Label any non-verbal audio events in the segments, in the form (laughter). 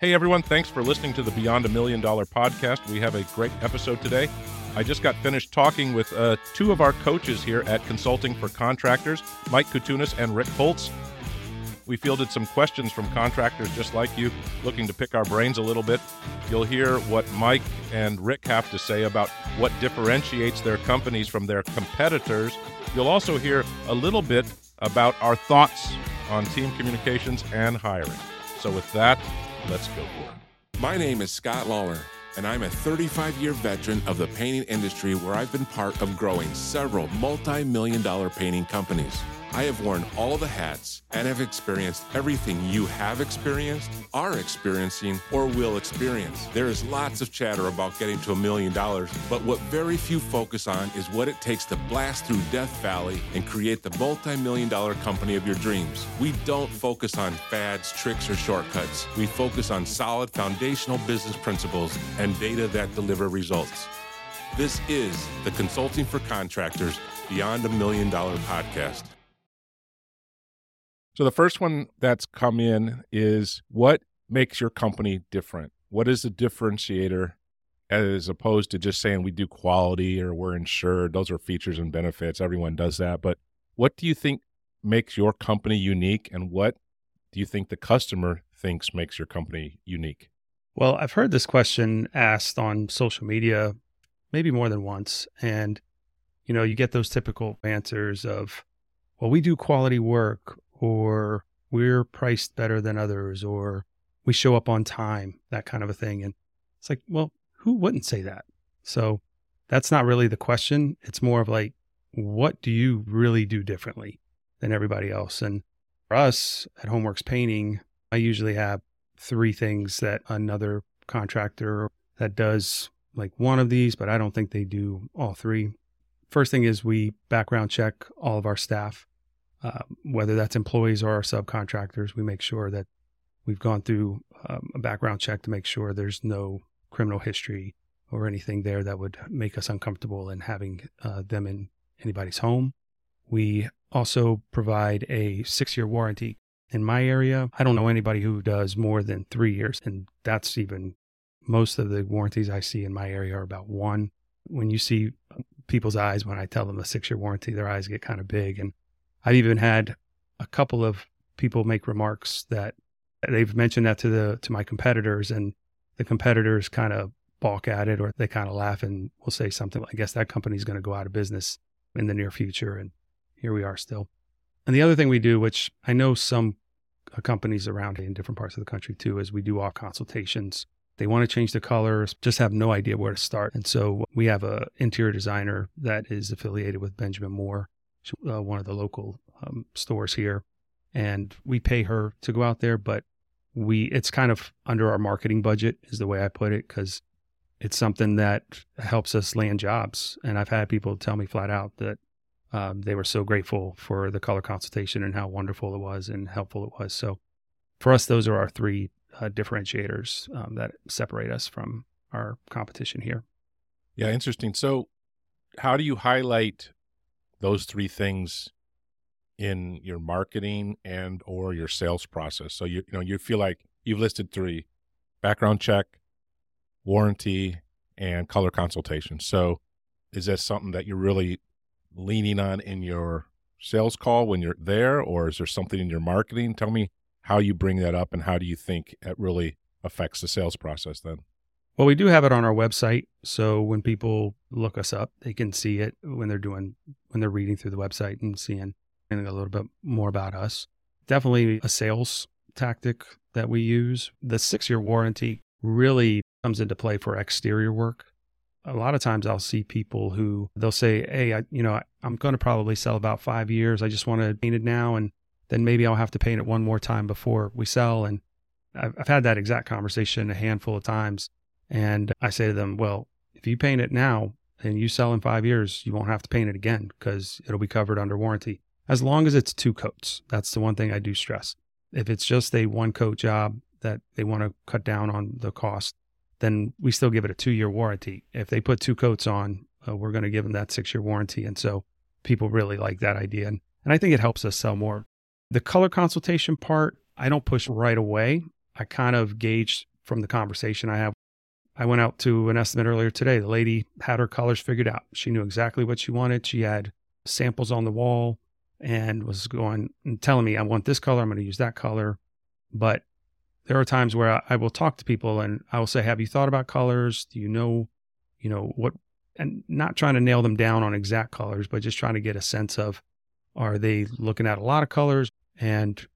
Hey everyone, thanks for listening to the Beyond a Million Dollar podcast. We have a great episode today. I just got finished talking with uh, two of our coaches here at Consulting for Contractors, Mike Katounas and Rick Holtz. We fielded some questions from contractors just like you, looking to pick our brains a little bit. You'll hear what Mike and Rick have to say about what differentiates their companies from their competitors. You'll also hear a little bit about our thoughts on team communications and hiring. So, with that, let's go for it. My name is Scott Lollar, and I'm a 35 year veteran of the painting industry where I've been part of growing several multi million dollar painting companies. I have worn all the hats and have experienced everything you have experienced, are experiencing, or will experience. There is lots of chatter about getting to a million dollars, but what very few focus on is what it takes to blast through Death Valley and create the multi million dollar company of your dreams. We don't focus on fads, tricks, or shortcuts. We focus on solid foundational business principles and data that deliver results. This is the Consulting for Contractors Beyond a Million Dollar podcast. So the first one that's come in is what makes your company different? What is the differentiator as opposed to just saying we do quality or we're insured? Those are features and benefits. Everyone does that. But what do you think makes your company unique and what do you think the customer thinks makes your company unique? Well, I've heard this question asked on social media maybe more than once. And, you know, you get those typical answers of, well, we do quality work or we're priced better than others, or we show up on time, that kind of a thing. And it's like, well, who wouldn't say that? So that's not really the question. It's more of like, what do you really do differently than everybody else? And for us at Home Works Painting, I usually have three things that another contractor that does like one of these, but I don't think they do all three. First thing is we background check all of our staff. Uh, whether that's employees or our subcontractors, we make sure that we've gone through um, a background check to make sure there's no criminal history or anything there that would make us uncomfortable in having uh, them in anybody's home. We also provide a six year warranty. In my area, I don't know anybody who does more than three years, and that's even most of the warranties I see in my area are about one. When you see people's eyes when I tell them a six year warranty, their eyes get kind of big. And I've even had a couple of people make remarks that they've mentioned that to the to my competitors, and the competitors kind of balk at it, or they kind of laugh and will say something. I guess that company's going to go out of business in the near future, and here we are still. And the other thing we do, which I know some uh, companies around in different parts of the country too, is we do all consultations. They want to change the colors, just have no idea where to start. And so we have a interior designer that is affiliated with Benjamin Moore uh, one of the local um, stores here, and we pay her to go out there. But we it's kind of under our marketing budget is the way I put it because it's something that helps us land jobs. And I've had people tell me flat out that um, they were so grateful for the color consultation and how wonderful it was and helpful it was. So for us, those are our three uh, differentiators um, that separate us from our competition here. Yeah, interesting. So, how do you highlight those three things in your marketing and or your sales process. So you you know you feel like you've listed three: background check, warranty, and color consultation. So is that something that you're really leaning on in your sales call when you're there or is there something in your marketing? Tell me how you bring that up and how do you think it really affects the sales process then? Well, we do have it on our website. So when people look us up, they can see it when they're doing, when they're reading through the website and seeing a little bit more about us. Definitely a sales tactic that we use. The six year warranty really comes into play for exterior work. A lot of times I'll see people who they'll say, Hey, I, you know, I, I'm going to probably sell about five years. I just want to paint it now. And then maybe I'll have to paint it one more time before we sell. And I've, I've had that exact conversation a handful of times and I say to them, well, if you paint it now and you sell in five years, you won't have to paint it again because it'll be covered under warranty. As long as it's two coats. That's the one thing I do stress. If it's just a one coat job that they want to cut down on the cost, then we still give it a two year warranty. If they put two coats on, uh, we're going to give them that six year warranty. And so people really like that idea. And, and I think it helps us sell more. The color consultation part, I don't push right away. I kind of gauge from the conversation I have. I went out to an estimate earlier today. The lady had her colors figured out. She knew exactly what she wanted. She had samples on the wall and was going and telling me, I want this color. I'm going to use that color. But there are times where I will talk to people and I will say, Have you thought about colors? Do you know, you know, what, and not trying to nail them down on exact colors, but just trying to get a sense of are they looking at a lot of colors? And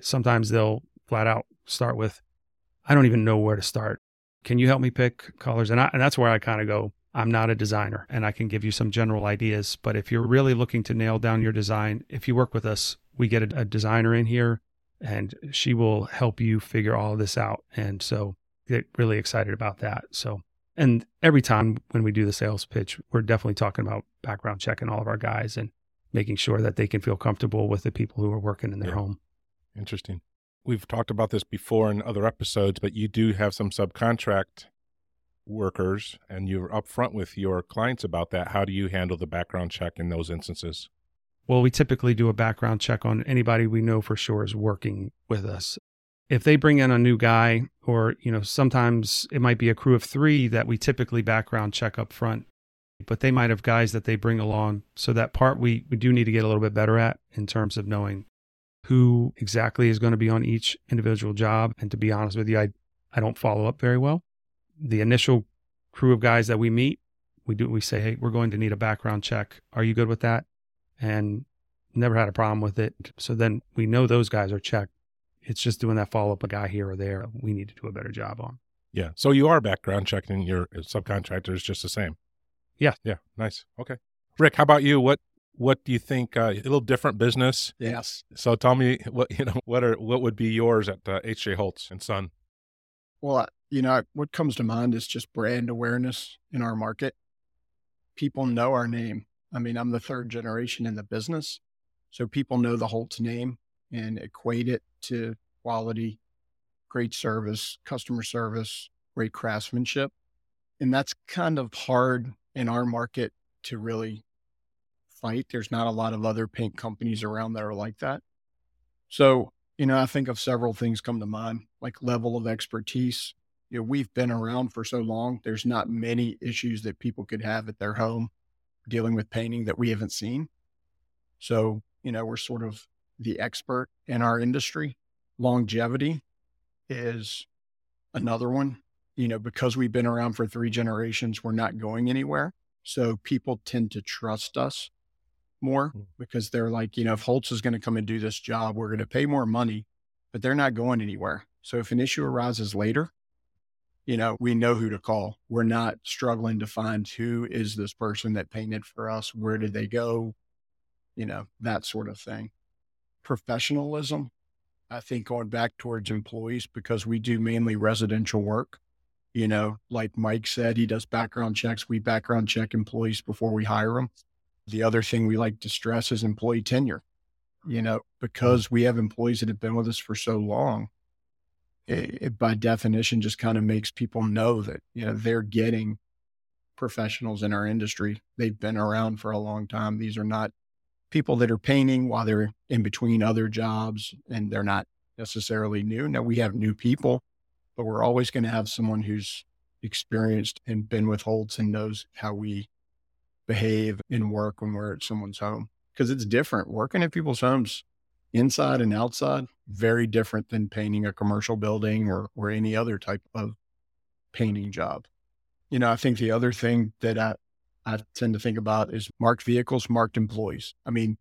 sometimes they'll flat out start with, I don't even know where to start. Can you help me pick colors? And, I, and that's where I kind of go, I'm not a designer and I can give you some general ideas. But if you're really looking to nail down your design, if you work with us, we get a, a designer in here and she will help you figure all of this out. And so get really excited about that. So, and every time when we do the sales pitch, we're definitely talking about background checking all of our guys and making sure that they can feel comfortable with the people who are working in their yeah. home. Interesting. We've talked about this before in other episodes, but you do have some subcontract workers and you're upfront with your clients about that. How do you handle the background check in those instances? Well, we typically do a background check on anybody we know for sure is working with us. If they bring in a new guy, or, you know, sometimes it might be a crew of three that we typically background check up front, but they might have guys that they bring along. So that part we, we do need to get a little bit better at in terms of knowing who exactly is going to be on each individual job. And to be honest with you, I, I don't follow up very well. The initial crew of guys that we meet, we do we say, hey, we're going to need a background check. Are you good with that? and never had a problem with it. So then we know those guys are checked. It's just doing that follow up a guy here or there. We need to do a better job on. Yeah. So you are background checking your subcontractors just the same. Yeah. Yeah. Nice. Okay. Rick, how about you? What what do you think? Uh, a little different business. Yes. So tell me what you know. What are what would be yours at uh, H.J. Holtz and Son? Well, you know what comes to mind is just brand awareness in our market. People know our name. I mean, I'm the third generation in the business. So people know the Holtz name and equate it to quality, great service, customer service, great craftsmanship. And that's kind of hard in our market to really fight. There's not a lot of other paint companies around that are like that. So, you know, I think of several things come to mind, like level of expertise. You know, we've been around for so long, there's not many issues that people could have at their home dealing with painting that we haven't seen. So, you know, we're sort of the expert in our industry. Longevity is another one. You know, because we've been around for three generations, we're not going anywhere. So people tend to trust us more hmm. because they're like, you know, if Holtz is going to come and do this job, we're going to pay more money, but they're not going anywhere. So if an issue arises later, you know, we know who to call. We're not struggling to find who is this person that painted for us? Where did they go? You know, that sort of thing. Professionalism, I think going back towards employees because we do mainly residential work. You know, like Mike said, he does background checks. We background check employees before we hire them. The other thing we like to stress is employee tenure. You know, mm. because we have employees that have been with us for so long, it, by definition just kind of makes people know that you know they're getting professionals in our industry. They've been around for a long time. These are not people that are painting while they're in between other jobs and they're not necessarily new. Now we have new people, but we're always going to have someone who's experienced and been with Holtz and knows how we behave and work when we're at someone's home because it's different. Working at people's homes inside and outside, very different than painting a commercial building or, or any other type of painting job. You know, I think the other thing that I, I tend to think about is marked vehicles, marked employees. I mean,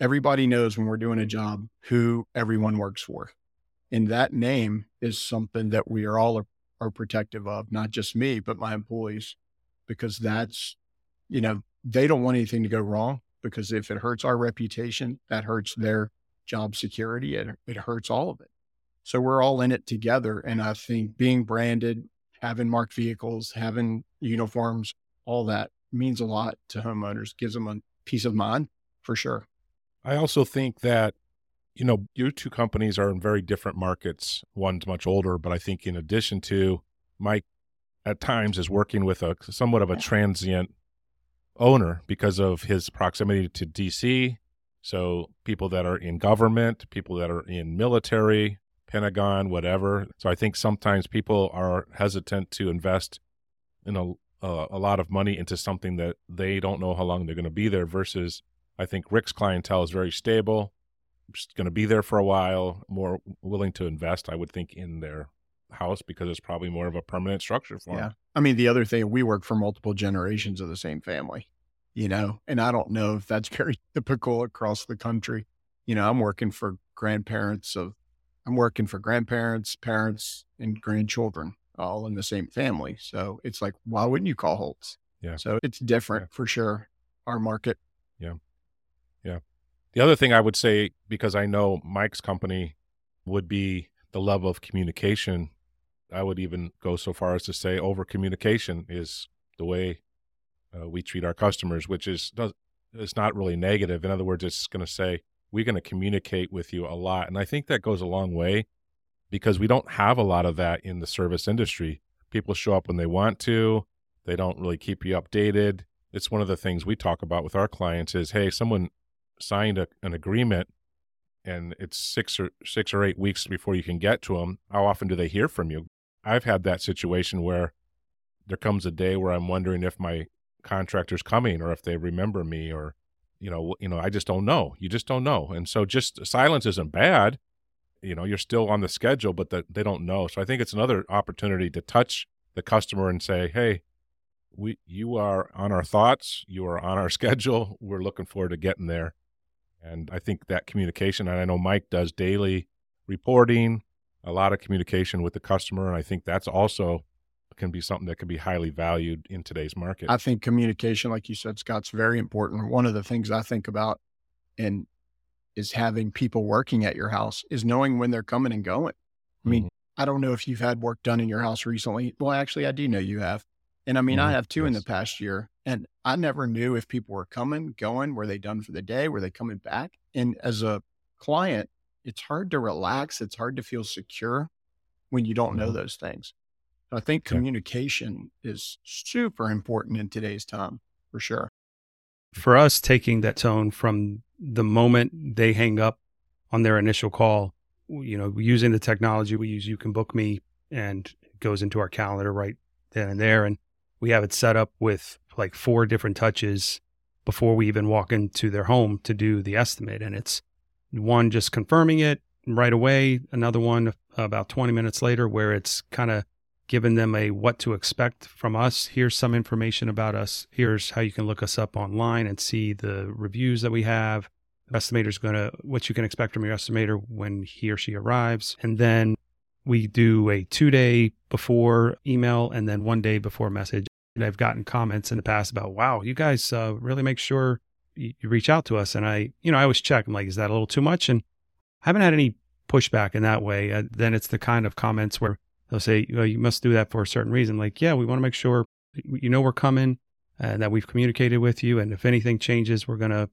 everybody knows when we're doing a job who everyone works for. And that name is something that we are all are, are protective of, not just me, but my employees, because that's, you know, they don't want anything to go wrong because if it hurts our reputation, that hurts their job security, it, it hurts all of it. So we're all in it together. And I think being branded, having marked vehicles, having uniforms, all that means a lot to homeowners, gives them a peace of mind for sure. I also think that, you know, your two companies are in very different markets. One's much older, but I think in addition to Mike at times is working with a somewhat of a transient owner because of his proximity to DC so people that are in government, people that are in military, Pentagon, whatever. So I think sometimes people are hesitant to invest in a uh, a lot of money into something that they don't know how long they're going to be there. Versus, I think Rick's clientele is very stable, just going to be there for a while, more willing to invest. I would think in their house because it's probably more of a permanent structure for Yeah. them. I mean, the other thing, we work for multiple generations of the same family, you know, and I don't know if that's (laughs) very typical across the country. You know, I'm working for grandparents of, I'm working for grandparents, parents, and grandchildren all in the same family. So it's like, why wouldn't you call Holtz? Yeah. So it's different for sure. Our market. Yeah. Yeah. The other thing I would say, because I know Mike's company would be the level of communication. I would even go so far as to say over communication is the way uh, we treat our customers, which is does it's not really negative. In other words, it's going to say we're going to communicate with you a lot, and I think that goes a long way because we don't have a lot of that in the service industry. People show up when they want to. They don't really keep you updated. It's one of the things we talk about with our clients is, hey, someone signed a, an agreement and it's six or six or eight weeks before you can get to them. How often do they hear from you? I've had that situation where there comes a day where I'm wondering if my contractor's coming or if they remember me or you know you know I just don't know. You just don't know. And so just silence isn't bad. You know, you're still on the schedule but the, they don't know. So I think it's another opportunity to touch the customer and say, "Hey, we you are on our thoughts, you are on our (laughs) schedule. We're looking forward to getting there." And I think that communication, and I know Mike does daily reporting, a lot of communication with the customer. And I think that's also can be something that can be highly valued in today's market. I think communication, like you said, Scott's very important. One of the things I think about and is having people working at your house is knowing when they're coming and going. I mean, Mhm. I don't know if you've had work done in your house recently. Well, actually, I do know you have. And I mean, I Mhm. have too in the past year. And I never knew if people were coming, going, were they done for the day? Were they coming back? And as a client, it's hard to relax. It's hard to feel secure when you don't know Mhm. those things. So I think Yeah. communication is super important in today's time for sure. for us taking that tone from the moment they hang up on their initial call you know using the technology we use you can book me and it goes into our calendar right then and there and we have it set up with like four different touches before we even walk into their home to do the estimate and it's one just confirming it right away another one about 20 minutes later where it's kind of giving them a what to expect from us. Here's some information about us. Here's how you can look us up online and see the reviews that we have. The estimator's going to, what you can expect from your estimator when he or she arrives. And then we do a two day before email and then one day before message. And I've gotten comments in the past about, wow, you guys uh, really make sure you, you reach out to us. And I, you know, I always check. I'm like, is that a little too much? And I haven't had any pushback in that way. Uh, then it's the kind of comments where they'll say, well, you must do that for a certain reason. Like, yeah, we want to make sure you know we're coming and that we've communicated with you. And if anything changes, we're going to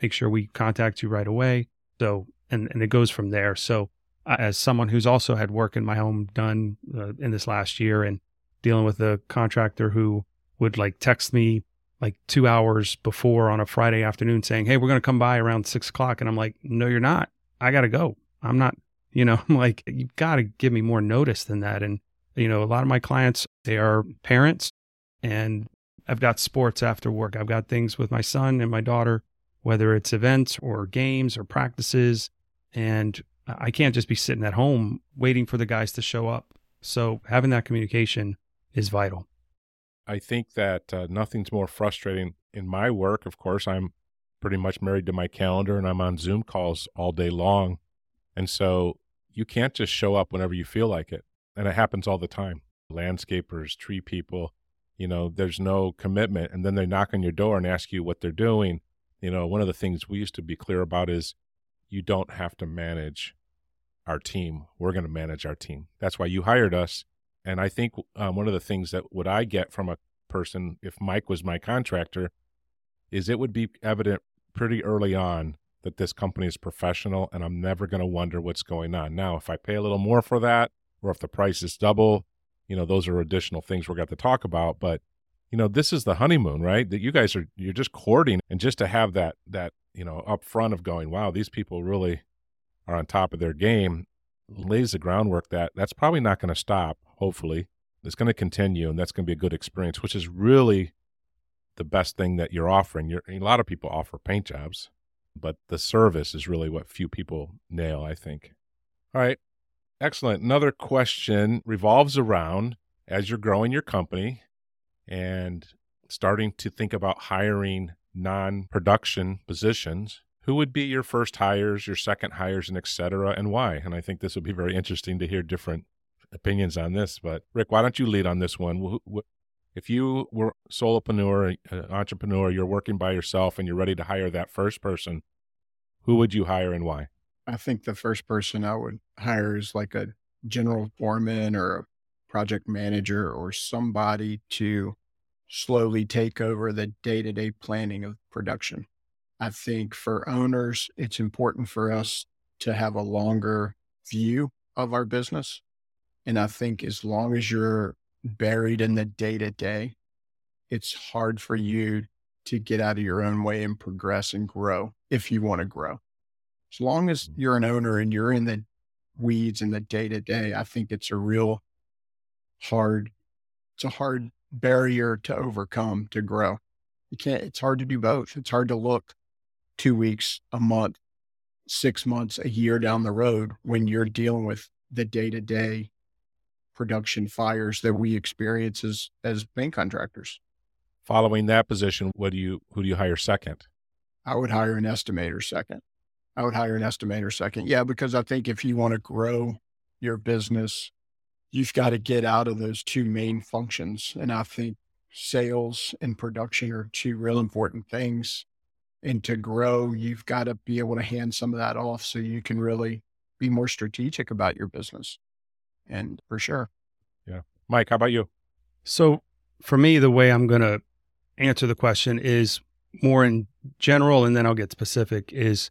make sure we contact you right away. So, and, and it goes from there. So, uh, as someone who's also had work in my home done uh, in this last year and dealing with a contractor who would like text me like two hours before on a Friday afternoon saying, Hey, we're going to come by around six o'clock. And I'm like, No, you're not. I got to go. I'm not (laughs) you know i'm like you've got to give me more notice than that and you know a lot of my clients they are parents and i've got sports after work i've got things with my son and my daughter whether it's events or games or practices and i can't just be sitting at home waiting for the guys to show up so having that communication is vital I think that uh, nothing's more frustrating in my work. Of course, I'm pretty much married to my calendar and I'm on Zoom calls all day long. And so you can't just show up whenever you feel like it. And it happens all the time. Landscapers, tree people, you know, there's no commitment. And then they knock on your door and ask you what they're doing. You know, one of the things we used to be clear about is you don't have to manage our team. We're going to manage our team. That's why you hired us. And I think um, one of the things that would I get from a person, if Mike was my contractor, is it would be evident pretty early on that this company is professional and I'm never going to wonder what's going on. Now, if I pay a little more for that or if the price is double, you know, those are additional things we're going to talk about. But, you know, this is the honeymoon, right? That you guys are, you're just courting. And just to have that, that, you know, up front of going, wow, these people really are on top of their game lays the groundwork that that's probably not going to stop, hopefully. It's going to continue and that's going to be a good experience, which is really the best thing that you're offering. You're, a lot of people offer paint jobs, but the service is really what few people nail, I think. All right. Excellent. Another question revolves around as you're growing your company and starting to think about hiring non production positions, who would be your first hires, your second hires, and et cetera, and why? And I think this would be very interesting to hear different opinions on this. But Rick, why don't you lead on this one? If you were solopreneur, an entrepreneur, you're working by yourself and you're ready to hire that first person, who would you hire and why? I think the first person I would hire is like a general foreman or a project manager or somebody to slowly take over the day to day planning of production. I think for owners, it's important for us to have a longer view of our business. And I think as long as you're buried in the day to day, it's hard for you to get out of your own way and progress and grow if you want to grow. As long as mm. you're an owner and you're in the weeds in the day to day, I think it's a real hard, it's a hard barrier to overcome to grow. You can't, it's hard to do both. It's hard to look two weeks, a month, six months, a year down the road when you're dealing with the day to day production fires that we experience as as paint contractors. Following that position, what do you who do you hire second? I would hire an estimator second. I would hire an estimator second. Yeah, because I think if you want to grow your business, you've got to get out of those two main functions. And I think sales and production are two real important things. And to grow, you've got to be able to hand some of that off so you can really be more strategic about your business and for sure. Yeah. Mike, how about you? So for me, the way I'm going to answer the question is more in general, and then I'll get specific is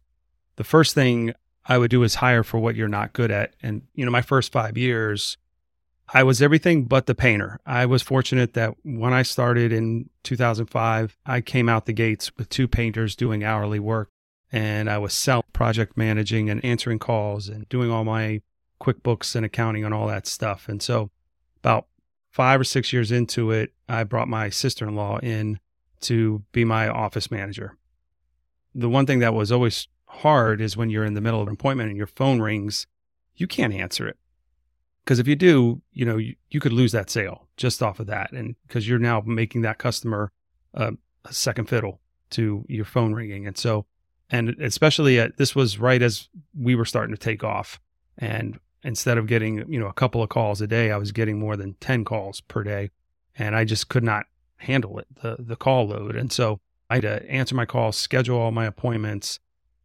the first thing I would do is hire for what you're not good at. And, you know, my first five years, I was everything but the painter. I was fortunate that when I started in 2005, I came out the gates with two painters doing hourly work and I was self project managing and answering calls and doing all my QuickBooks and accounting and all that stuff. And so, about five or six years into it, I brought my sister in law in to be my office manager. The one thing that was always hard is when you're in the middle of an appointment and your phone rings, you can't answer it. Because if you do, you know, you, you could lose that sale just off of that. And because you're now making that customer uh, a second fiddle to your phone ringing. And so, and especially at, this was right as we were starting to take off. And instead of getting, you know, a couple of calls a day, I was getting more than 10 calls per day. And I just could not handle it, the, the call load. And so I had to answer my calls, schedule all my appointments.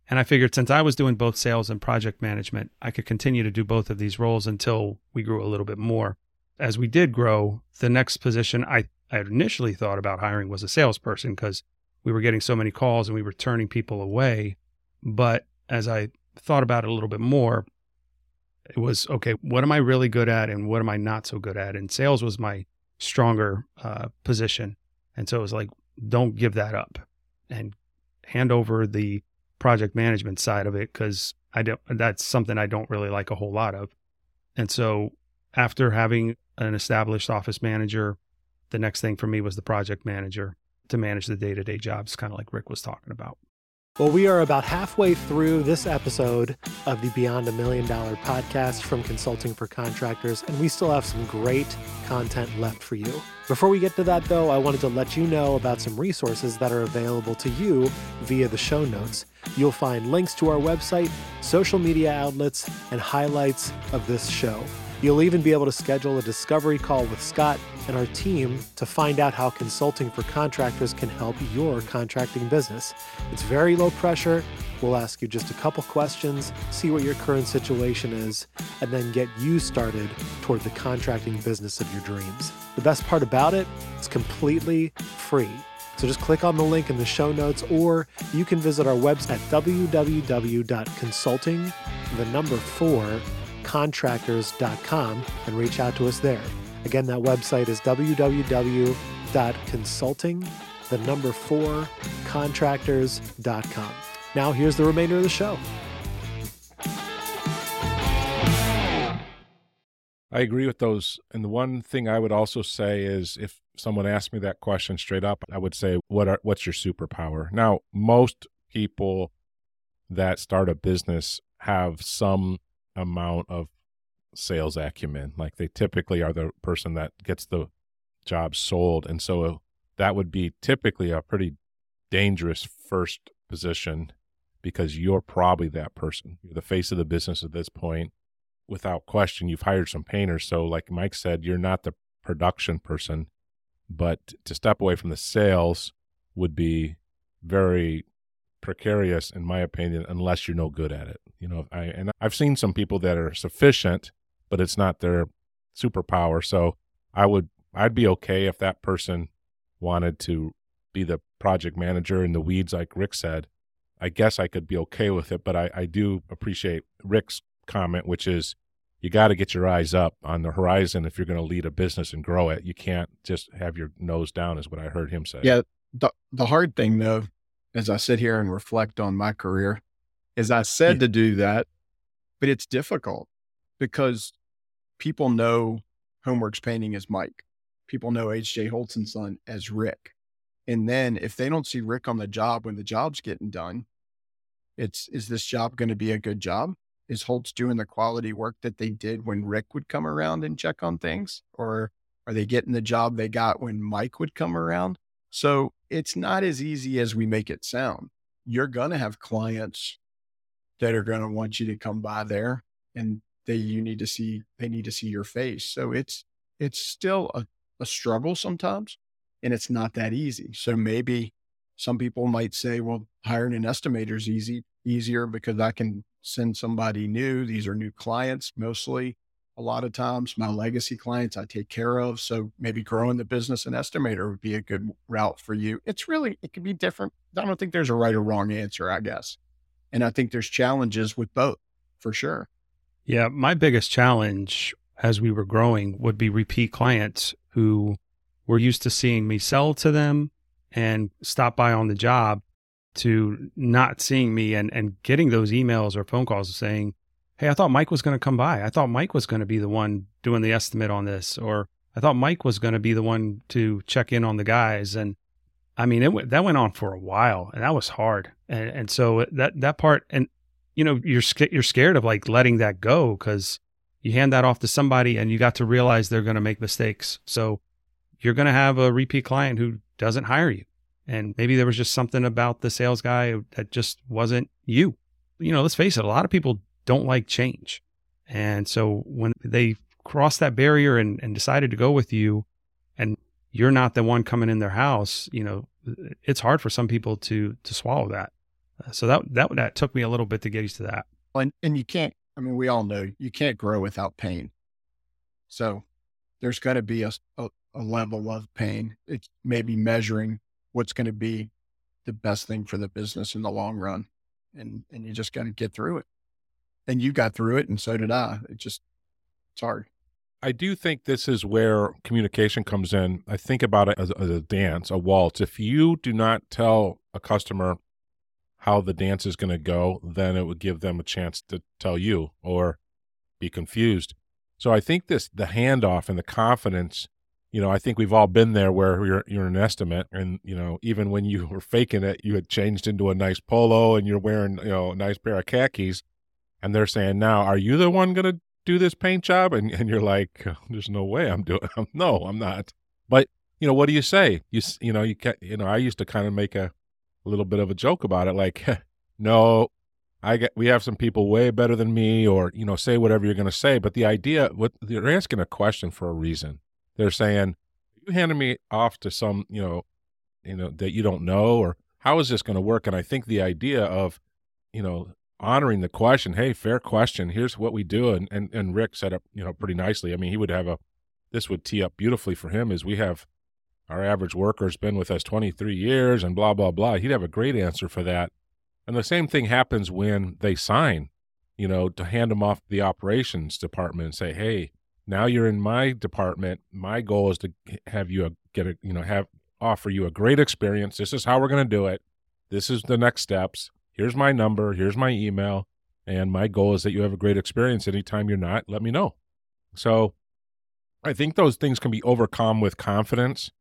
And I figured since I was doing both sales and project management, I could continue to do both of these roles until we grew a little bit more. As we did grow, the next position I, I initially thought about hiring was a salesperson because we were getting so many calls and we were turning people away. But as I thought about it a little bit more, it was okay, what am I really good at and what am I not so good at? And sales was my stronger uh, position. And so it was like, don't give that up and hand over the project management side of it because I don't, that's something I don't really like a whole lot of. And so after having an established office manager, the next thing for me was the project manager to manage the day to day jobs, kind of like Rick was talking about. Well, we are about halfway through this episode of the Beyond a Million Dollar podcast from Consulting for Contractors, and we still have some great content left for you. Before we get to that, though, I wanted to let you know about some resources that are available to you via the show notes. You'll find links to our website, social media outlets, and highlights of this show. You'll even be able to schedule a discovery call with Scott and our team to find out how consulting for contractors can help your contracting business. It's very low pressure. We'll ask you just a couple questions, see what your current situation is, and then get you started toward the contracting business of your dreams. The best part about it, it's completely free. So just click on the link in the show notes, or you can visit our website at www.consulting, the number four, contractors.com and reach out to us there. Again, that website is www.consulting, the number four, contractors.com. Now, here's the remainder of the show. I agree with those. And the one thing I would also say is if someone asked me that question straight up, I would say, "What are what's your superpower?" Now, most people that start a business have some amount of sales acumen. Like they typically are the person that gets the job sold, and so uh, that would be typically a pretty dangerous first position because you're probably that person. You're the face of the business at this point. Without question, you've hired some painters. So, like Mike said, you're not the production person, but to step away from the sales would be very precarious, in my opinion, unless you're no good at it. You know, I and I've seen some people that are sufficient, but it's not their superpower. So, I would I'd be okay if that person wanted to be the project manager in the weeds, like Rick said, I guess I could be okay with it, but I, I do appreciate Rick's comment, which is you got to get your eyes up on the horizon if you're going to lead a business and grow it. You can't just have your nose down, is what I heard him say. Yeah. The, the hard thing, though, as I sit here and reflect on my career, is I said yeah. to do that, but it's difficult because people know Home Works Painting as Mike. People know H.J. Holtz son as Rick. And then if they don't see Rick on the job when the job's getting done, it's is this job going to be a good job? Is Holtz doing the quality work that they did when Rick would come around and check on things? Or are they getting the job they got when Mike would come around? So it's not as easy as we make it sound. You're going to have clients that are going to want you to come by there and they you need to see they need to see your face. So it's it's still a, a struggle sometimes and it's not that easy. So maybe some people might say, well, hiring an estimator is easy, easier because I can send somebody new. These are new clients mostly. A lot of times, my legacy clients I take care of. So maybe growing the business and estimator would be a good route for you. It's really, it can be different. I don't think there's a right or wrong answer, I guess. And I think there's challenges with both for sure. Yeah. My biggest challenge as we were growing would be repeat clients who were used to seeing me sell to them and stop by on the job to not seeing me and, and getting those emails or phone calls saying, Hey, I thought Mike was going to come by. I thought Mike was going to be the one doing the estimate on this, or I thought Mike was going to be the one to check in on the guys. And I mean, it went, that went on for a while and that was hard. And, and so that, that part, and you know, you're, you're scared of like letting that go because you hand that off to somebody and you got to realize they're going to make mistakes. So you're going to have a repeat client who doesn't hire you. And maybe there was just something about the sales guy that just wasn't you. You know, let's face it, a lot of people don't like change. And so when they crossed that barrier and, and decided to go with you and you're not the one coming in their house, you know, it's hard for some people to to swallow that. Uh, so that that that took me a little bit to get used to that. And and you can't I mean, we all know you can't grow without pain. So there's going to be a, a, a level of pain. It's maybe measuring what's going to be the best thing for the business in the long run. And, and you just got to get through it. And you got through it. And so did I. It just, it's hard. I do think this is where communication comes in. I think about it as, as, a dance, a waltz. If you do not tell a customer how the dance is going to go, then it would give them a chance to tell you or be confused. So I think this the handoff and the confidence, you know, I think we've all been there where you're you're an estimate and you know, even when you were faking it, you had changed into a nice polo and you're wearing, you know, a nice pair of khakis and they're saying, "Now, are you the one going to do this paint job?" And and you're like, (laughs) "There's no way I'm doing (laughs) no, I'm not." But, you know, what do you say? You you know, you can you know, I used to kind of make a, a little bit of a joke about it like, (laughs) "No, I get we have some people way better than me, or you know, say whatever you're going to say. But the idea, what they're asking a question for a reason. They're saying, "You handed me off to some, you know, you know that you don't know, or how is this going to work?" And I think the idea of, you know, honoring the question, "Hey, fair question. Here's what we do," and and and Rick set up, you know, pretty nicely. I mean, he would have a, this would tee up beautifully for him. Is we have our average worker's been with us 23 years, and blah blah blah. He'd have a great answer for that and the same thing happens when they sign, you know, to hand them off the operations department and say, hey, now you're in my department. My goal is to have you a, get a, you know, have offer you a great experience. This is how we're going to do it. This is the next steps. Here's my number. Here's my email. And my goal is that you have a great experience. Anytime you're not, let me know. So I think those things can be overcome with confidence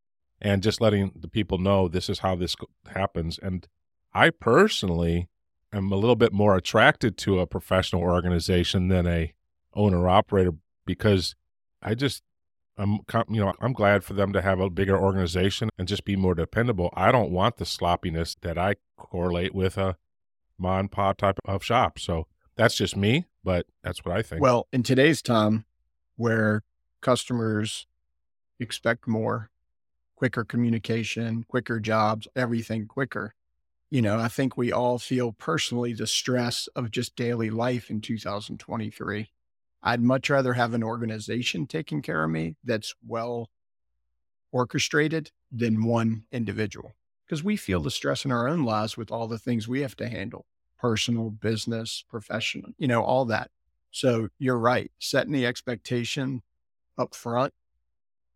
and just letting the people know this is how this happens. And I personally am a little bit more attracted to a professional organization than a owner operator because I just I'm you know I'm glad for them to have a bigger organization and just be more dependable. I don't want the sloppiness that I correlate with a mom and type of shop. So that's just me, but that's what I think. Well, in today's time where customers expect more, quicker communication, quicker jobs, everything quicker. You know, I think we all feel personally the stress of just daily life in 2023. I'd much rather have an organization taking care of me that's well orchestrated than one individual because we feel the stress in our own lives with all the things we have to handle personal, business, professional, you know, all that. So you're right. Setting the expectation up front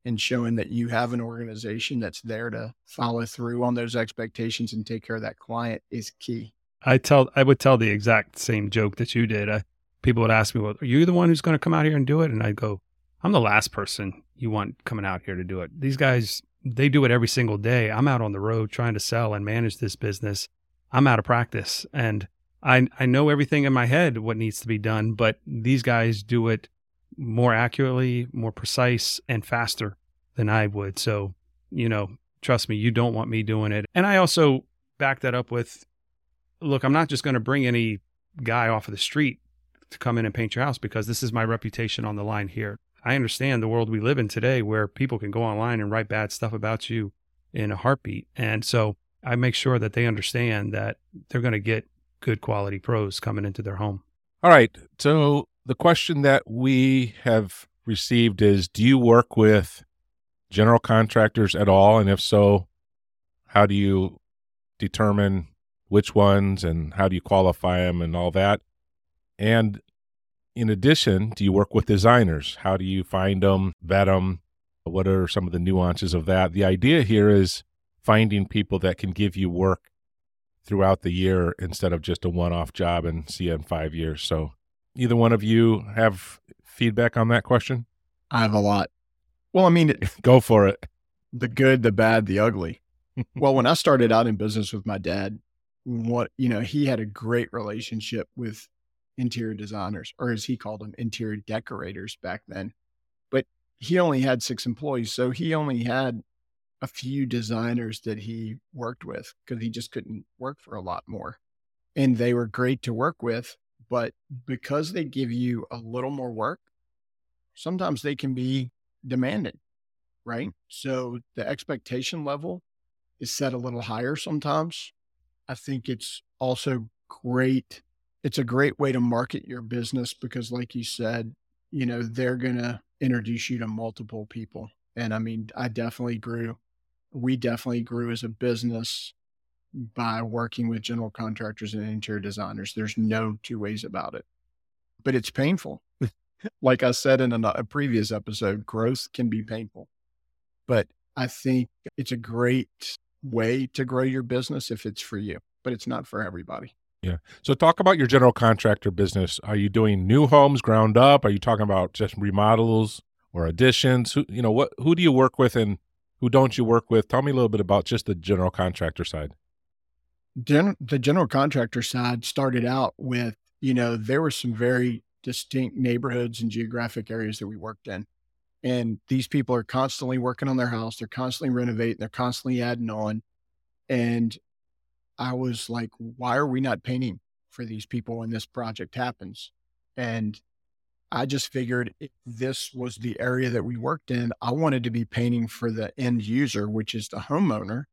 and showing that you have an organization that's there to follow through on those expectations and take care of that client is key. I tell I would tell the exact same joke that you did. I, people would ask me, "Well, are you the one who's going to come out here and do it?" And I'd go, "I'm the last person you want coming out here to do it. These guys, they do it every single day. I'm out on the road trying to sell and manage this business. I'm out of practice, and I I know everything in my head what needs to be done, but these guys do it more accurately, more precise, and faster than I would. So, you know, trust me, you don't want me doing it. And I also back that up with look, I'm not just going to bring any guy off of the street to come in and paint your house because this is my reputation on the line here. I understand the world we live in today where people can go online and write bad stuff about you in a heartbeat. And so I make sure that they understand that they're going to get good quality pros coming into their home. All right. So the question that we have received is Do you work with general contractors at all? And if so, how do you determine which ones and how do you qualify them and all that? And in addition, do you work with designers? How do you find them, vet them? What are some of the nuances of that? The idea here is finding people that can give you work throughout the year instead of just a one off job and see you in five years. So, either one of you have feedback on that question? I have a lot. Well, I mean, (laughs) go for it. The good, the bad, the ugly. (laughs) well, when I started out in business with my dad, what, you know, he had a great relationship with interior designers, or as he called them, interior decorators back then. But he only had six employees. So he only had a few designers that he worked with because he just couldn't work for a lot more. And they were great to work with. But because they give you a little more work, sometimes they can be demanding, right? So the expectation level is set a little higher sometimes. I think it's also great. It's a great way to market your business because, like you said, you know, they're going to introduce you to multiple people. And I mean, I definitely grew, we definitely grew as a business by working with general contractors and interior designers. There's no two ways about it, but it's painful (laughs) like I said in a, previous episode, growth can be painful. But I think it's a great way to grow your business if it's for you, but it's not for everybody. Yeah. So talk about your general contractor business. Are you doing new homes ground up? Are you talking about just remodels or additions? Who, you know, what who do you work with and who don't you work with? Tell me a little bit about just the general contractor side. Gen- the general contractor side started out with, you know, there were some very distinct neighborhoods and geographic areas that we worked in. And these people are constantly working on their house. They're constantly renovating. They're constantly adding on. And I was like, why are we not painting for these people when this project happens? And I just figured if this was the area that we worked in, I wanted to be painting for the end user, which is the homeowner,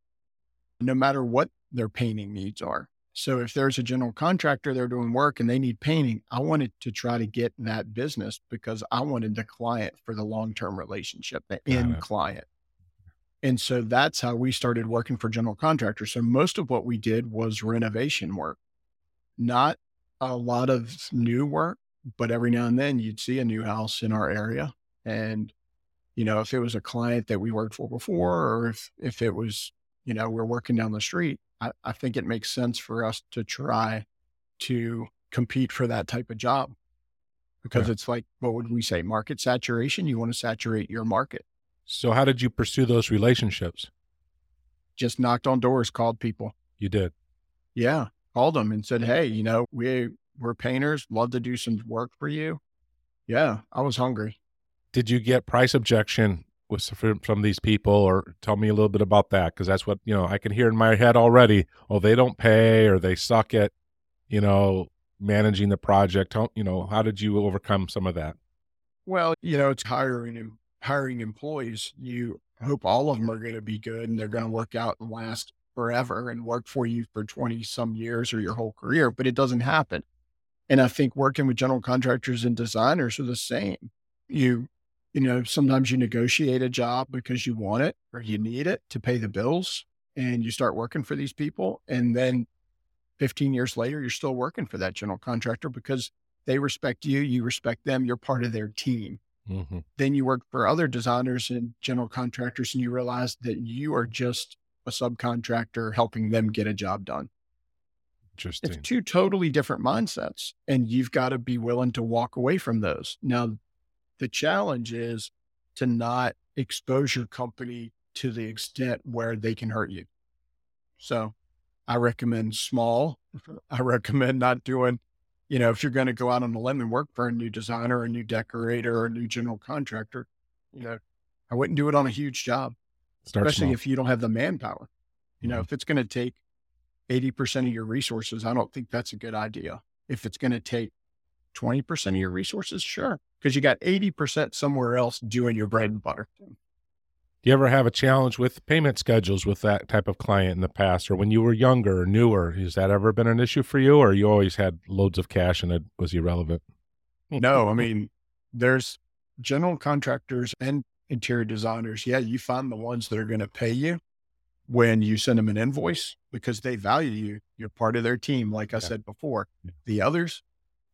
no matter what their painting needs are. So if there's a general contractor they're doing work and they need painting, I wanted to try to get that business because I wanted the client for the long-term relationship, the end client. And so that's how we started working for general contractors. So most of what we did was renovation work, not a lot of new work, but every now and then you'd see a new house in our area. And, you know, if it was a client that we worked for before, or if, if it was, you know, we're working down the street, I, I think it makes sense for us to try to compete for that type of job because Yeah. it's like, what would we say? Market saturation. You want to saturate your market. So how did you pursue those relationships? Just knocked on doors, called people. You did. Yeah. Called them and said, Hey, you know, we, we're painters, love to do some work for you. Yeah. I was hungry. Did you get price objection with from, from these people, or tell me a little bit about that? Because that's what you know. I can hear in my head already. Oh, they don't pay, or they suck at, you know, managing the project. How, you know, how did you overcome some of that? Well, you know, it's hiring em- hiring employees. You hope all of them are going to be good and they're going to work out and last forever and work for you for 20 some years or your whole career, but it doesn't happen. And I think working with general contractors and designers are the same. You, you know, sometimes you negotiate a job because you want it or you need it to pay the bills and you start working for these people. And then 15 years later, you're still working for that general contractor because they respect you, you respect them, you're part of their team Mm-hmm. then you work for other designers and general contractors and you realize that you are just a subcontractor helping them get a job done. Interesting. It's two totally different mindsets and you've got to be willing to walk away from those. Now, the challenge is to not expose your company to the extent where they can hurt you. So I recommend small. (laughs) I recommend not doing, you know, if you're going to go out on a limb and work for a new designer, a new decorator, or a new general contractor, you know, I wouldn't do it on a huge job, Start especially small. if you don't have the manpower. You know, Mhm. if it's going to take 80% of your resources, I don't think that's a good idea. If it's going to take 20% of your resources, sure. Because you got 80% somewhere else doing your bread and butter. Do you ever have a challenge with payment schedules with that type of client in the past, or when you were younger or newer? Has that ever been an issue for you, or you always had loads of cash and it was irrelevant? Hmm. No, I mean, there's general contractors and interior designers. Yeah, you find the ones that are going to pay you when you send them an invoice because they value you. You're part of their team, like I Yeah. said before. Yeah. The others,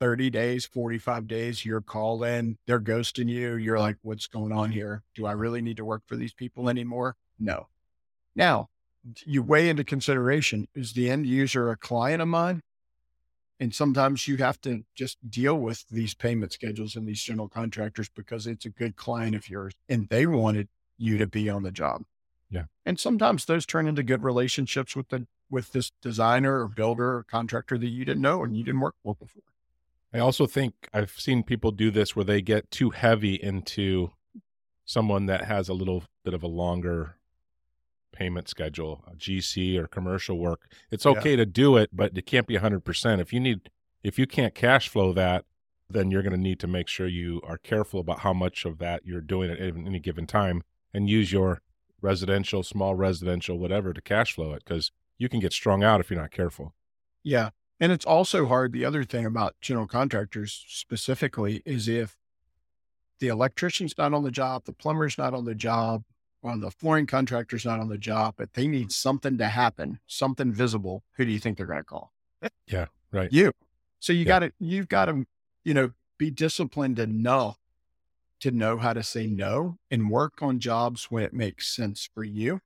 30 days, 45 days, you're called in, they're ghosting you. You're like, what's going on here? Do I really need to work for these people anymore? No. Now, you weigh into consideration is the end user a client of mine? And sometimes you have to just deal with these payment schedules and these general contractors because it's a good client of yours and they wanted you to be on the job. Yeah. And sometimes those turn into good relationships with the with this designer or builder or contractor that you didn't know and you didn't work with before. I also think I've seen people do this where they get too heavy into someone that has a little bit of a longer payment schedule, a GC or commercial work. It's Yeah. okay to do it, but it can't be 100%. If you need if you can't cash flow that, then you're going to need to make sure you are careful about how much of that you're doing at any any given time and use your residential, small residential, whatever to cash flow it because you can get strung out if you're not careful. Yeah. And it's also hard. The other thing about general contractors specifically is if the electrician's not on the job, the plumber's not on the job, or the flooring contractor's not on the job, but they need something to happen, something visible. Who do you think they're going to call? Yeah, right. You. So you Yeah. got to, you've got to, you know, be disciplined enough to know how to say no and work on jobs when it makes sense for you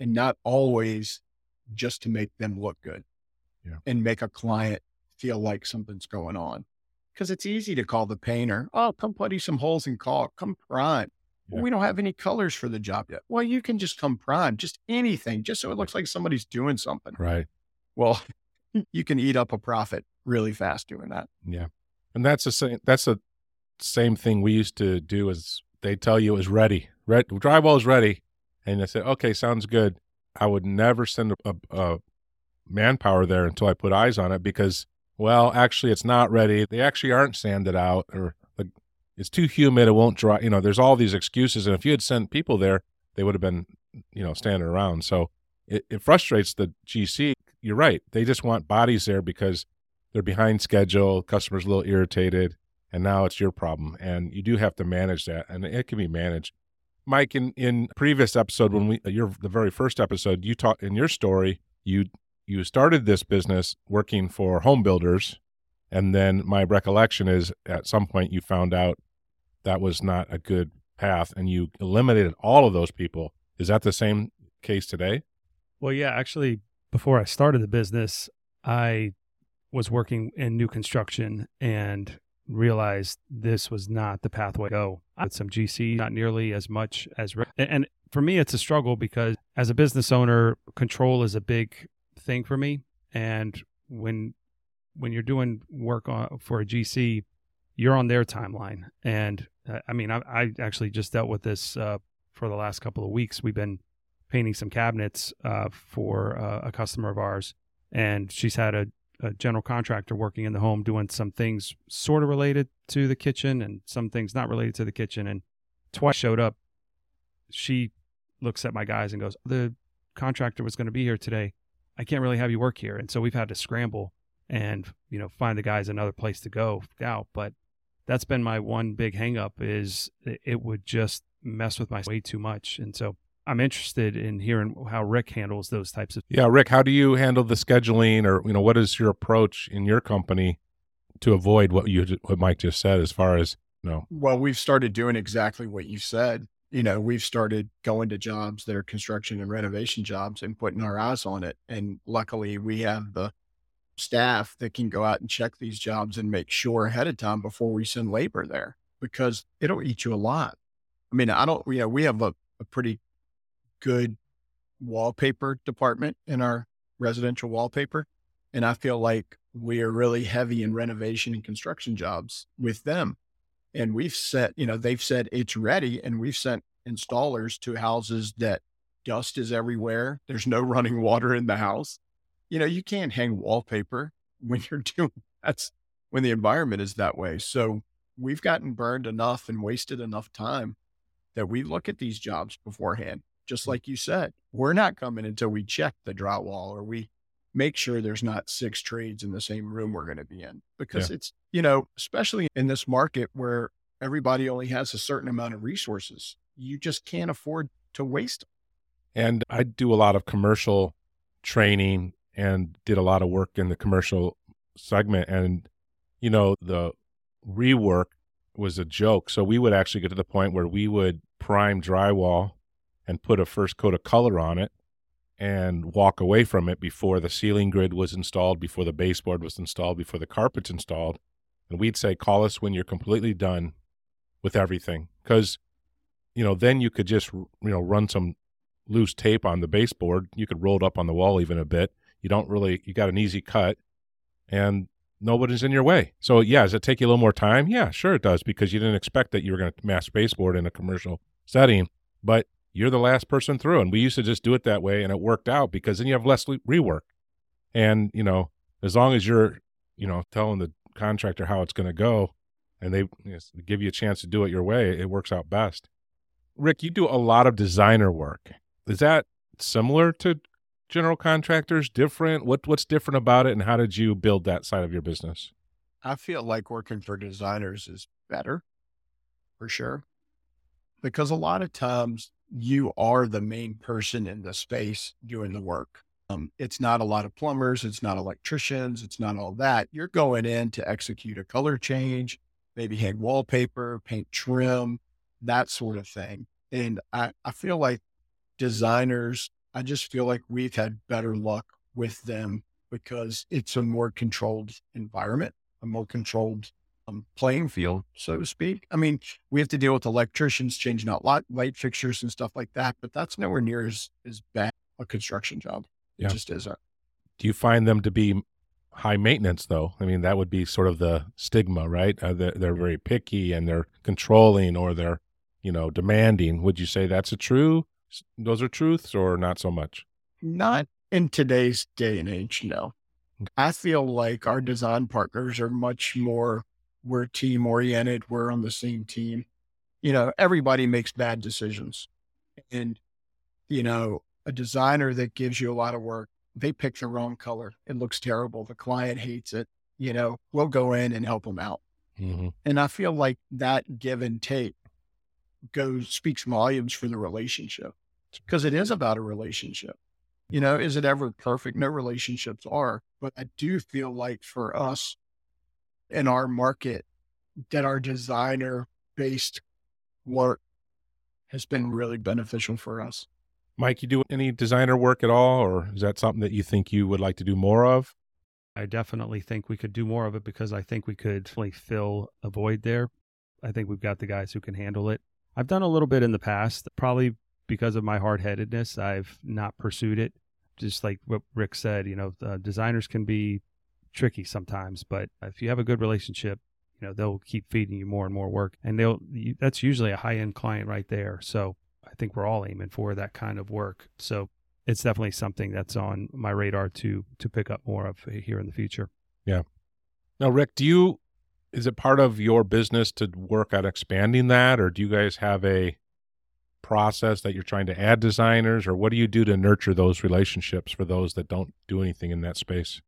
and not always just to make them look good Yeah. and make a client feel like something's going on. Cause it's easy to call the painter. Oh, come putty some holes in caulk. Come prime. Yeah. We don't have any colors for the job yet. Well, you can just come prime, just anything, just so it looks like somebody's doing something. Right. Well, (laughs) you can eat up a profit really fast doing that. Yeah, and that's the same. That's the same thing we used to do. Is they tell you it was ready, Red drywall is ready, and I said, okay, sounds good. I would never send a, a, a manpower there until I put eyes on it because, well, actually, it's not ready. They actually aren't sanded out, or like it's too humid. It won't dry. You know, there's all these excuses, and if you had sent people there, they would have been, you know, standing around. So it, it frustrates the GC. You're right. They just want bodies there because they're behind schedule, customers a little irritated, and now it's your problem. And you do have to manage that, and it can be managed. Mike, in in previous episode when we your the very first episode, you talked in your story, you you started this business working for home builders, and then my recollection is at some point you found out that was not a good path, and you eliminated all of those people. Is that the same case today? Well, yeah, actually, before I started the business, I was working in new construction and realized this was not the pathway to go. With some GC, not nearly as much as, and for me, it's a struggle because as a business owner, control is a big thing for me. And when when you're doing work on, for a GC, you're on their timeline. And uh, I mean, I, I, actually just dealt with this uh, for the last couple of weeks. We've been painting some cabinets uh, for uh, a customer of ours, and she's had a, a, general contractor working in the home doing some things sort of related to the kitchen and some things not related to the kitchen. And twice showed up. She looks at my guys and goes, "The contractor was going to be here today. I can't really have you work here." And so we've had to scramble and you know find the guys another place to go out. But that's been my one big hangup is it would just mess with my way too much. And so I'm interested in hearing how Rick handles those types of. Yeah, Rick, how do you handle the scheduling, or you know, what is your approach in your company to avoid what you what Mike just said, as far as you know? Well, we've started doing exactly what you said. You know, we've started going to jobs that are construction and renovation jobs and putting our eyes on it. And luckily, we have the staff that can go out and check these jobs and make sure ahead of time before we send labor there because it'll eat you a lot. I mean, I don't, you know, we have a, a pretty good wallpaper department in our residential wallpaper. And I feel like we are really heavy in renovation and construction jobs with them. And we've set, you know, they've said it's ready and we've sent installers to houses that dust is everywhere. There's no (laughs) running water in the house you know, you can't hang wallpaper (laughs) when you're doing that's when the environment is that way. So we've gotten burned enough and wasted enough time that we look at these jobs beforehand. Just mm. like you said, we're not coming until we check the drywall or we make sure there's not six trades in the same room we're going to be in because yeah. it's, you know, especially in this market where everybody only has a certain amount of resources, you just can't afford to waste them. And I do a lot of commercial training and did a lot of work in the commercial segment. And, you know, the rework was a joke. So we would actually get to the point where we would prime drywall and put a first coat of color on it and walk away from it before the ceiling grid was installed, before the baseboard was installed, before the carpet's installed. And we'd say, call us when you're completely done with everything. Because, you know, then you could just, you know, run some loose tape on the baseboard. You could roll it up on the wall even a bit you don't really, you got an easy cut and nobody's in your way. So, yeah, does it take you a little more time? Yeah, sure it does because you didn't expect that you were going to mass baseboard in a commercial setting, but you're the last person through. And we used to just do it that way and it worked out because then you have less rework. And, you know, as long as you're, you know, telling the contractor how it's going to go and they you know, give you a chance to do it your way, it works out best. Rick, you do a lot of designer work. Is that similar to general contractors different? What what's different about it, and how did you build that side of your business? I feel like working for designers is better, for sure, because a lot of times you are the main person in the space doing the work. Um, it's not a lot of plumbers, it's not electricians, it's not all that. You're going in to execute a color change, maybe hang wallpaper, paint trim, that sort of thing. And I, I feel like designers I just feel like we've had better luck with them because it's a more controlled environment, a more controlled um, playing field, so to speak. I mean, we have to deal with electricians changing out light, light fixtures and stuff like that, but that's nowhere near as, as bad a construction job. It yeah. just isn't. Do you find them to be high maintenance, though? I mean, that would be sort of the stigma, right? Uh, they're, they're very picky and they're controlling or they're, you know, demanding. Would you say that's a true those are truths or not so much? Not in today's day and age, no. I feel like our design partners are much more, we're team oriented, we're on the same team. You know, everybody makes bad decisions. And, you know, a designer that gives you a lot of work, they pick the wrong color. It looks terrible. The client hates it. You know, we'll go in and help them out. Mm-hmm. And I feel like that give and take goes speaks volumes for the relationship because it is about a relationship. You know, is it ever perfect? No relationships are, but I do feel like for us in our market, that our designer based work has been really beneficial for us. Mike, you do any designer work at all, or is that something that you think you would like to do more of? I definitely think we could do more of it because I think we could definitely fill a void there. I think we've got the guys who can handle it. I've done a little bit in the past, probably because of my hard headedness. I've not pursued it. Just like what Rick said, you know, uh, designers can be tricky sometimes, but if you have a good relationship, you know, they'll keep feeding you more and more work. And they'll, that's usually a high end client right there. So I think we're all aiming for that kind of work. So it's definitely something that's on my radar to to pick up more of here in the future. Yeah. Now, Rick, do you is it part of your business to work on expanding that, or do you guys have a process that you're trying to add designers, or what do you do to nurture those relationships for those that don't do anything in that space?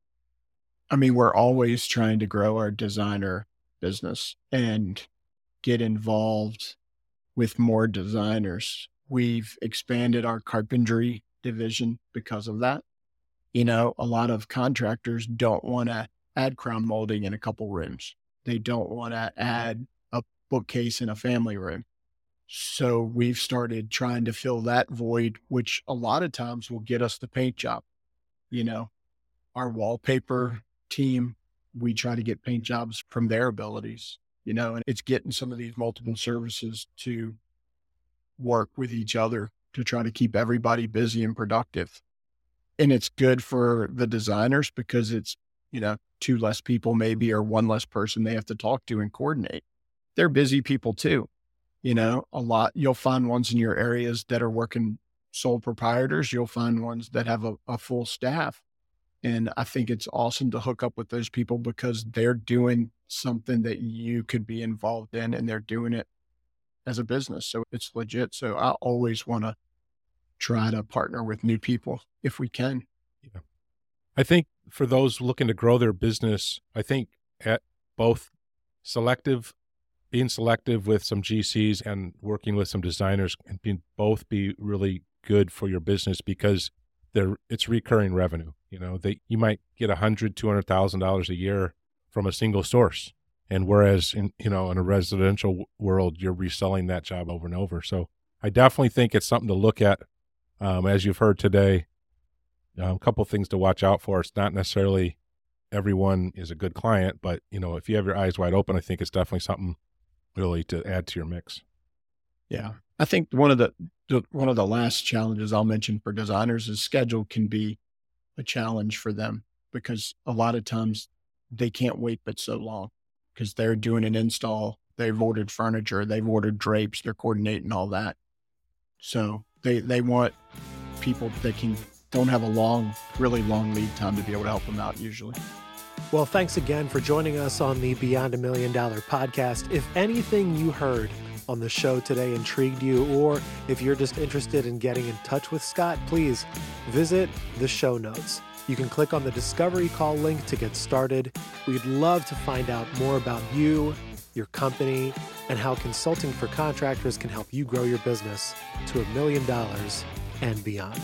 I mean, we're always trying to grow our designer business and get involved with more designers. We've expanded our carpentry division because of that. You know, a lot of contractors don't want to add crown molding in a couple rooms. They don't want to add a bookcase in a family room. So we've started trying to fill that void, which a lot of times will get us the paint job. You know, our wallpaper team, we try to get paint jobs from their abilities, you know, and it's getting some of these multiple services to work with each other to try to keep everybody busy and productive. And it's good for the designers because it's, you know, two less people maybe or one less person they have to talk to and coordinate. They're busy people too. You know, a lot, you'll find ones in your areas that are working sole proprietors. You'll find ones that have a, a full staff. And I think it's awesome to hook up with those people because they're doing something that you could be involved in and they're doing it as a business. So it's legit. So I always want to try to partner with new people if we can. Yeah. I think for those looking to grow their business, I think at both selective, being selective with some GCs and working with some designers can both be really good for your business because they're it's recurring revenue. You know, they you might get a hundred, two hundred thousand dollars a year from a single source. And whereas in you know in a residential world, you're reselling that job over and over. So I definitely think it's something to look at um, as you've heard today, um, a couple things to watch out for. It's not necessarily everyone is a good client, but you know, if you have your eyes wide open, I think it's definitely something really to add to your mix. Yeah, I think one of the, the one of the last challenges I'll mention for designers is schedule can be a challenge for them because a lot of times they can't wait but so long because they're doing an install, they've ordered furniture, they've ordered drapes, they're coordinating all that. So they they want people that can don't have a long, really long lead time to be able to help them out usually. Well, thanks again for joining us on the Beyond a Million Dollar podcast. If anything you heard on the show today intrigued you, or if you're just interested in getting in touch with Scott, please visit the show notes. You can click on the Discovery Call link to get started. We'd love to find out more about you, your company, and how consulting for contractors can help you grow your business to a million dollars and beyond.